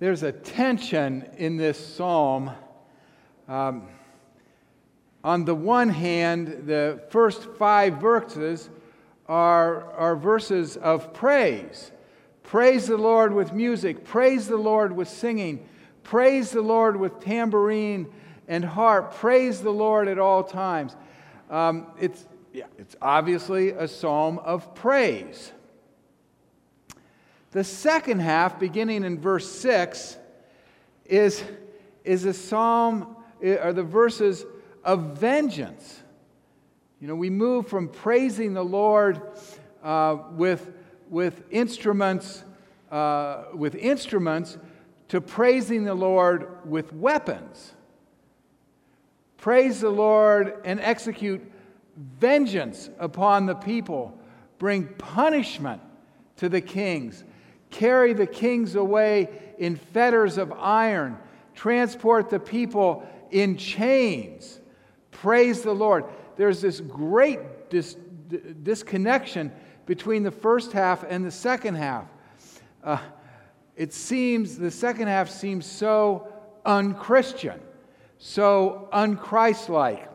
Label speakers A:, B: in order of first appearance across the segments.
A: There's a tension in this psalm. Um, on the one hand, the first five verses are, are verses of praise. Praise the Lord with music, praise the Lord with singing, praise the Lord with tambourine and harp, praise the Lord at all times. Um, it's, yeah, it's obviously a psalm of praise. The second half, beginning in verse 6, is, is a psalm, are the verses of vengeance. You know, we move from praising the Lord uh, with, with instruments, uh, with instruments to praising the Lord with weapons. Praise the Lord and execute vengeance upon the people. Bring punishment to the kings. Carry the kings away in fetters of iron. Transport the people in chains. Praise the Lord. There's this great dis- disconnection between the first half and the second half. Uh, it seems, the second half seems so unchristian, so unchristlike.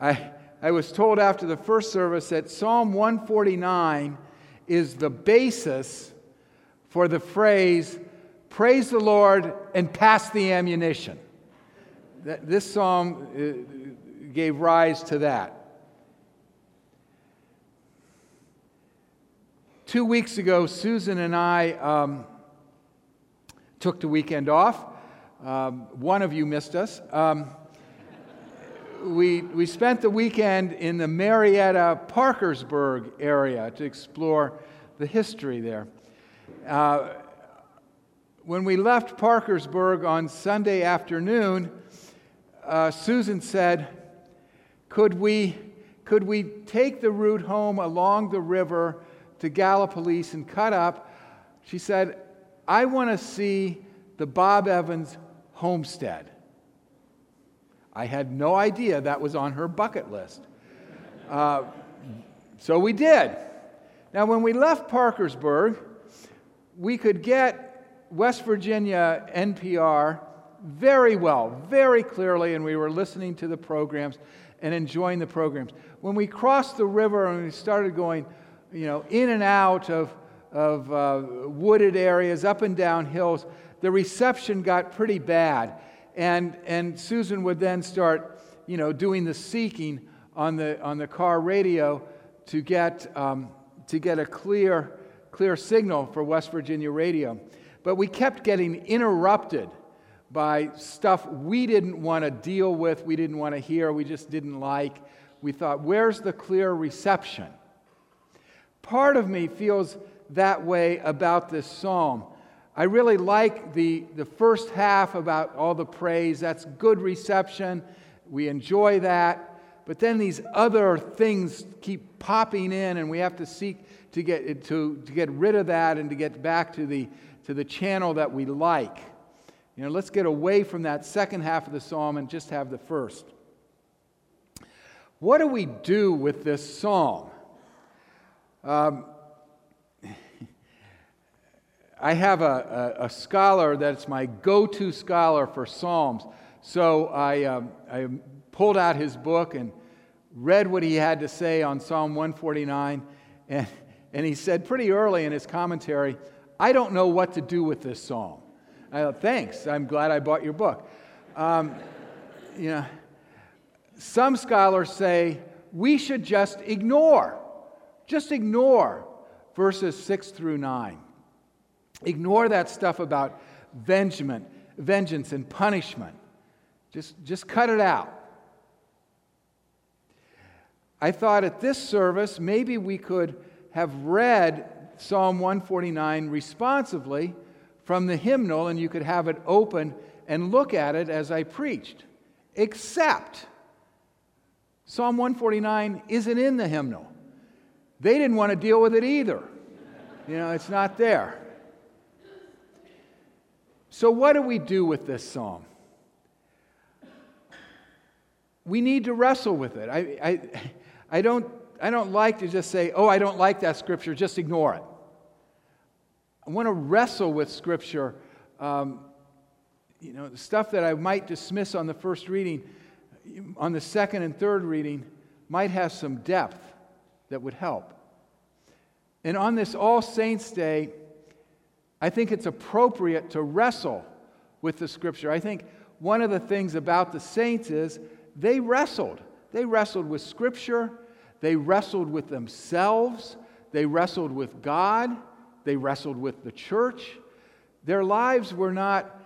A: I, I was told after the first service that Psalm 149 is the basis for the phrase, praise the Lord and pass the ammunition. This psalm uh, gave rise to that. Two weeks ago, Susan and I um, took the weekend off. Um, one of you missed us. Um, we, we spent the weekend in the Marietta Parkersburg area to explore the history there. Uh, when we left Parkersburg on Sunday afternoon, uh, Susan said, could we, could we take the route home along the river to Gallipolis and cut up? She said, I want to see the Bob Evans homestead. I had no idea that was on her bucket list. Uh, so we did. Now, when we left Parkersburg, we could get West Virginia NPR very well, very clearly, and we were listening to the programs and enjoying the programs. When we crossed the river and we started going, you know, in and out of, of uh, wooded areas, up and down hills, the reception got pretty bad. And, and Susan would then start, you know, doing the seeking on the, on the car radio to get, um, to get a clear, clear signal for West Virginia radio. But we kept getting interrupted by stuff we didn't want to deal with, we didn't want to hear, we just didn't like. We thought, where's the clear reception? Part of me feels that way about this psalm. I really like the, the first half about all the praise. That's good reception. We enjoy that. But then these other things keep popping in, and we have to seek to get, to, to get rid of that and to get back to the, to the channel that we like. You know, let's get away from that second half of the psalm and just have the first. What do we do with this psalm? Um, I have a, a, a scholar that's my go to scholar for Psalms. So I, um, I pulled out his book and read what he had to say on Psalm 149. And, and he said pretty early in his commentary, I don't know what to do with this psalm. I thought, thanks. I'm glad I bought your book. Um, you know, some scholars say we should just ignore, just ignore verses 6 through 9. Ignore that stuff about vengement, vengeance and punishment. Just, just cut it out. I thought at this service, maybe we could have read Psalm 149 responsively from the hymnal, and you could have it open and look at it as I preached. Except, Psalm 149 isn't in the hymnal. They didn't want to deal with it either. You know, it's not there. So, what do we do with this psalm? We need to wrestle with it. I, I, I, don't, I don't like to just say, oh, I don't like that scripture, just ignore it. I want to wrestle with Scripture. Um, you know, the stuff that I might dismiss on the first reading, on the second and third reading, might have some depth that would help. And on this All Saints' Day, I think it's appropriate to wrestle with the Scripture. I think one of the things about the saints is they wrestled. They wrestled with Scripture, they wrestled with themselves, they wrestled with God, they wrestled with the church. Their lives were not,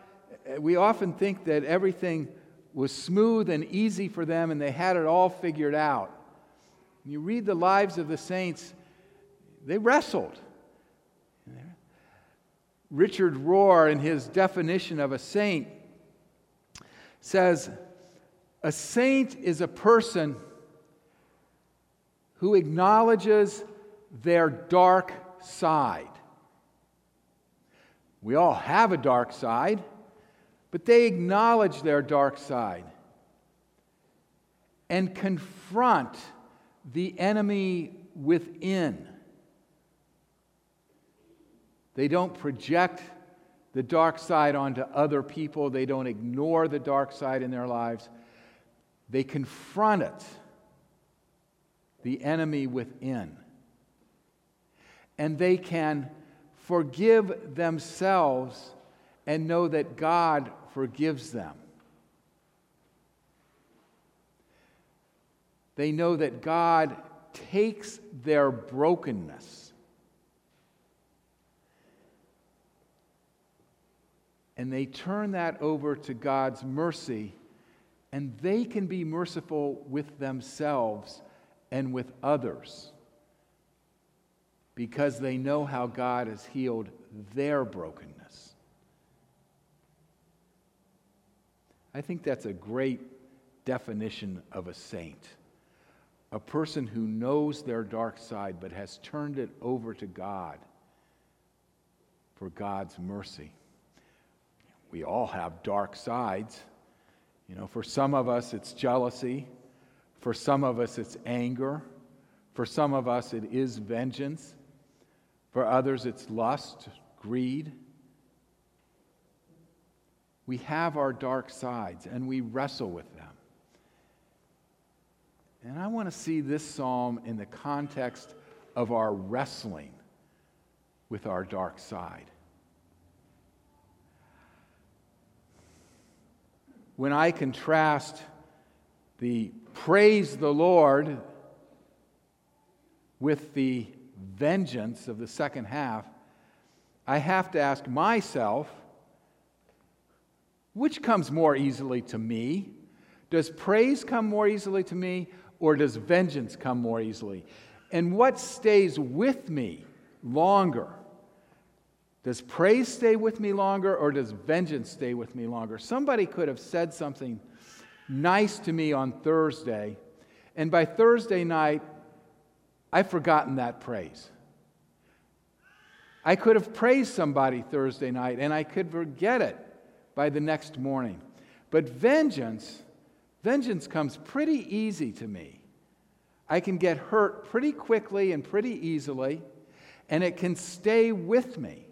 A: we often think that everything was smooth and easy for them and they had it all figured out. When you read the lives of the saints, they wrestled. Richard Rohr, in his definition of a saint, says a saint is a person who acknowledges their dark side. We all have a dark side, but they acknowledge their dark side and confront the enemy within. They don't project the dark side onto other people, they don't ignore the dark side in their lives. They confront it, the enemy within. And they can forgive themselves and know that God forgives them. They know that God takes their brokenness and they turn that over to God's mercy, and they can be merciful with themselves and with others because they know how God has healed their brokenness. I think that's a great definition of a saint. A person who knows their dark side but has turned it over to God for God's mercy. We all have dark sides. You know, for some of us, it's jealousy. For some of us, it's anger. For some of us, it is vengeance. For others, it's lust, greed. We have our dark sides and we wrestle with them. And I want to see this psalm in the context of our wrestling with our dark side. When I contrast the praise the Lord with the vengeance of the second half, I have to ask myself which comes more easily to me? Does praise come more easily to me, or does vengeance come more easily? And what stays with me longer? Does praise stay with me longer, or does vengeance stay with me longer? Somebody could have said something nice to me on Thursday, and by Thursday night, I've forgotten that praise. I could have praised somebody Thursday night and I could forget it by the next morning. But vengeance, vengeance comes pretty easy to me. I can get hurt pretty quickly and pretty easily, and it can stay with me.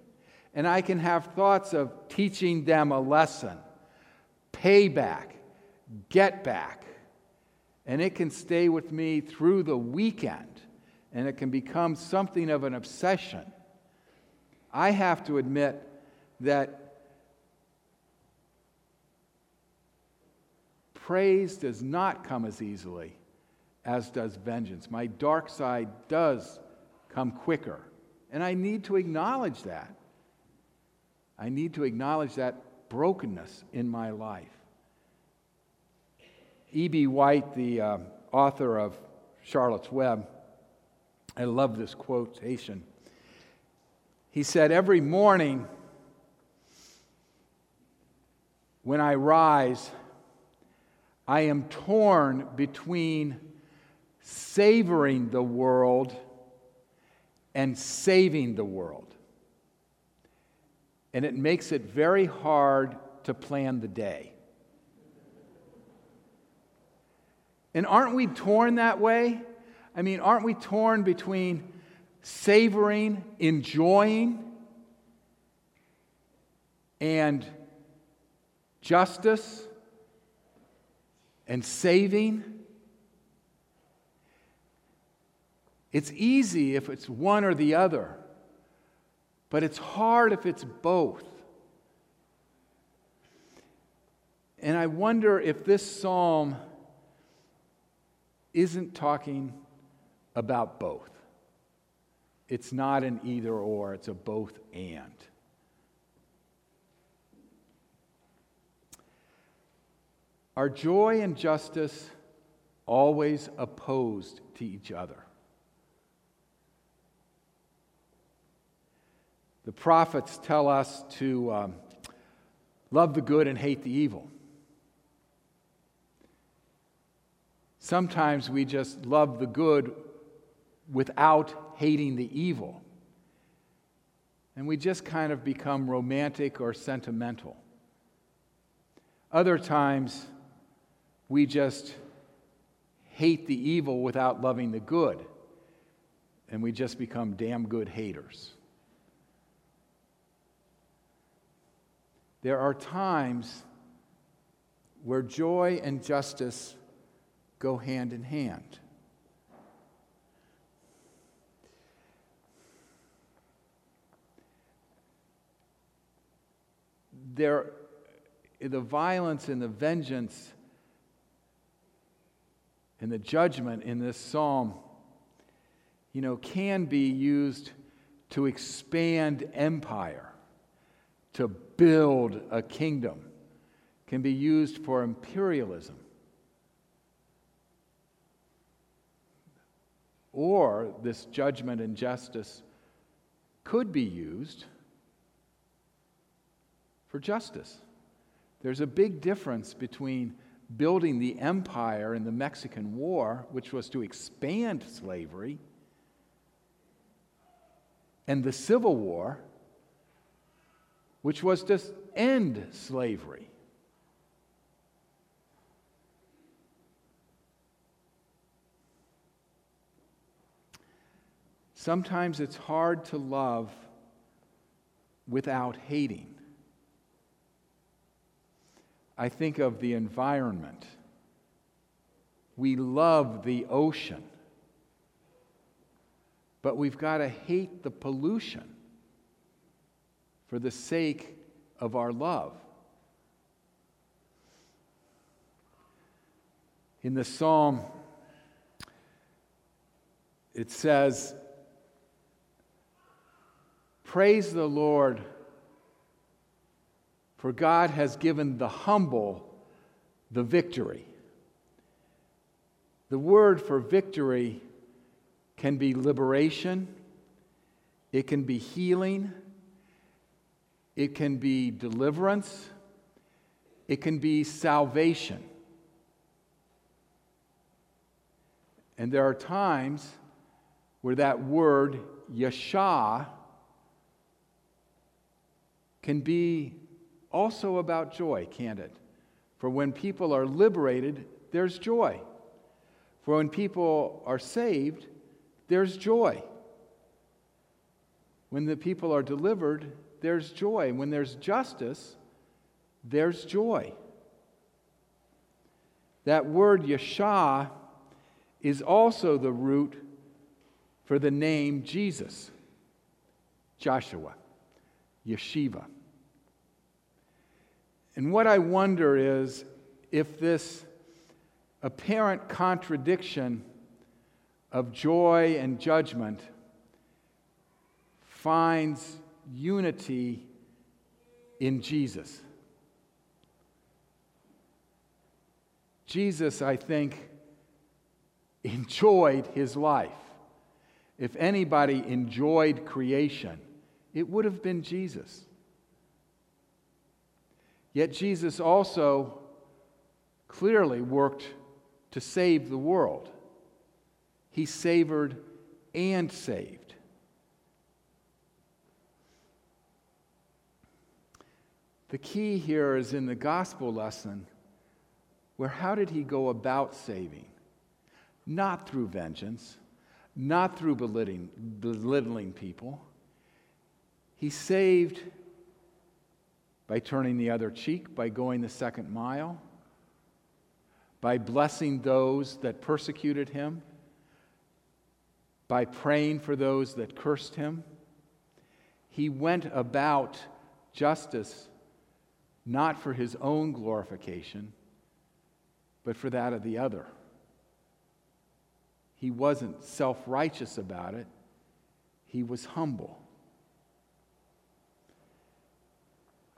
A: And I can have thoughts of teaching them a lesson, payback, get back. And it can stay with me through the weekend and it can become something of an obsession. I have to admit that praise does not come as easily as does vengeance. My dark side does come quicker, and I need to acknowledge that. I need to acknowledge that brokenness in my life. E.B. White, the uh, author of Charlotte's Web, I love this quotation. He said, Every morning when I rise, I am torn between savoring the world and saving the world. And it makes it very hard to plan the day. And aren't we torn that way? I mean, aren't we torn between savoring, enjoying, and justice and saving. It's easy if it's one or the other, but it's hard if it's both. And I wonder if this psalm isn't talking about both. It's not an either or, it's a both and. Are joy and justice always opposed to each other? The prophets tell us to um, love the good and hate the evil. Sometimes we just love the good without hating the evil. And we just kind of become romantic or sentimental. Other times, we just hate the evil without loving the good. And we just become damn good haters. There are times where joy and justice go hand in hand. There, the violence and the vengeance and the judgment in this psalm, you know, can be used to expand empire, to build a kingdom, can be used for imperialism. Or this judgment and justice could be used for justice. There's a big difference between building the empire in the Mexican War, which was to expand slavery, and the Civil War, which was to end slavery. Sometimes it's hard to love without hating. I think of the environment. We love the ocean, but we've got to hate the pollution for the sake of our love. In the psalm, it says, Praise the Lord, for God has given the humble the victory. The word for victory can be liberation, it can be healing, it can be deliverance, it can be salvation. And there are times where that word, yasha, can be also about joy, can't it? For when people are liberated, there's joy. For when people are saved, there's joy. When the people are delivered, there's joy. When there's justice, there's joy. That word Yeshua is also the root for the name Jesus, Joshua. Yeshiva. And what I wonder is if this apparent contradiction of joy and judgment finds unity in Jesus. Jesus, I think, enjoyed his life. If anybody enjoyed creation, it would have been Jesus. Yet Jesus also clearly worked to save the world. He savored and saved. The key here is in the gospel lesson where how did he go about saving? Not through vengeance, not through belittling, belittling people he saved by turning the other cheek, by going the second mile, by blessing those that persecuted him, by praying for those that cursed him. He went about justice not for his own glorification, but for that of the other. He wasn't self righteous about it, he was humble.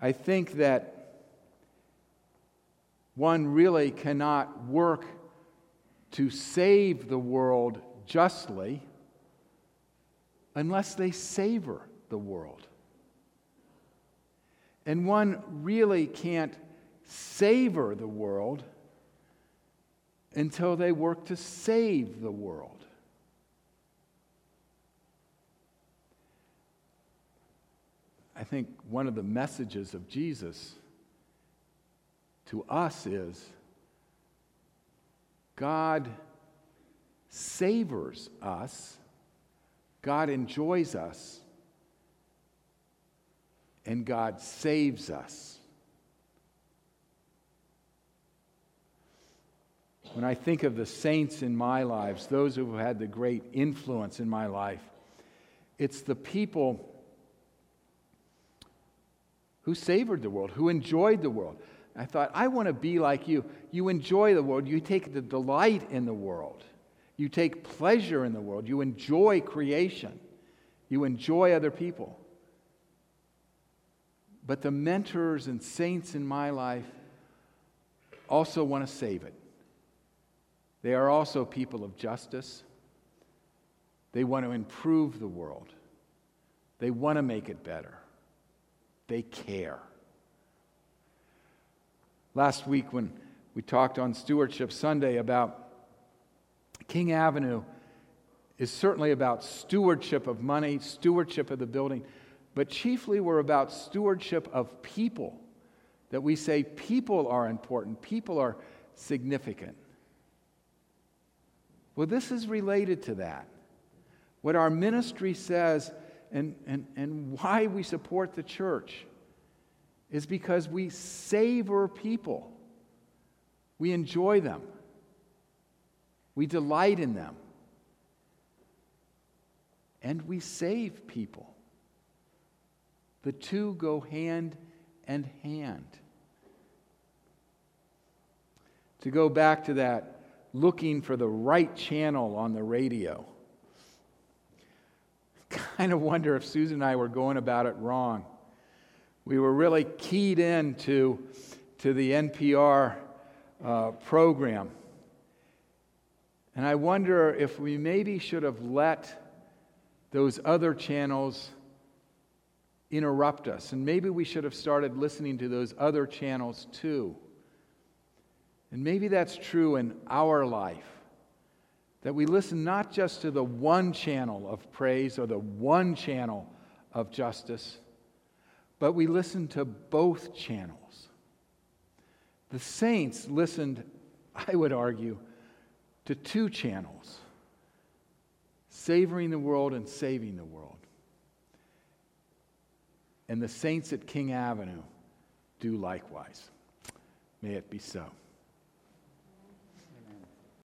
A: I think that one really cannot work to save the world justly unless they savor the world. And one really can't savor the world until they work to save the world. I think one of the messages of Jesus to us is God savors us, God enjoys us, and God saves us. When I think of the saints in my lives, those who have had the great influence in my life, it's the people who savored the world, who enjoyed the world. I thought, I want to be like you. You enjoy the world, you take the delight in the world, you take pleasure in the world, you enjoy creation, you enjoy other people. But the mentors and saints in my life also want to save it. They are also people of justice. They want to improve the world. They want to make it better. They care. Last week, when we talked on Stewardship Sunday about King Avenue, is certainly about stewardship of money, stewardship of the building, but chiefly we're about stewardship of people. That we say people are important, people are significant. Well, this is related to that. What our ministry says and, and, and why we support the church is because we savor people. We enjoy them. We delight in them. And we save people. The two go hand in hand. To go back to that, looking for the right channel on the radio kind of wonder if Susan and I were going about it wrong. We were really keyed in to, to the NPR uh, program. And I wonder if we maybe should have let those other channels interrupt us. And maybe we should have started listening to those other channels too. And maybe that's true in our life that we listen not just to the one channel of praise or the one channel of justice, but we listen to both channels. The saints listened, I would argue, to two channels savoring the world and saving the world. And the saints at King Avenue do likewise. May it be so.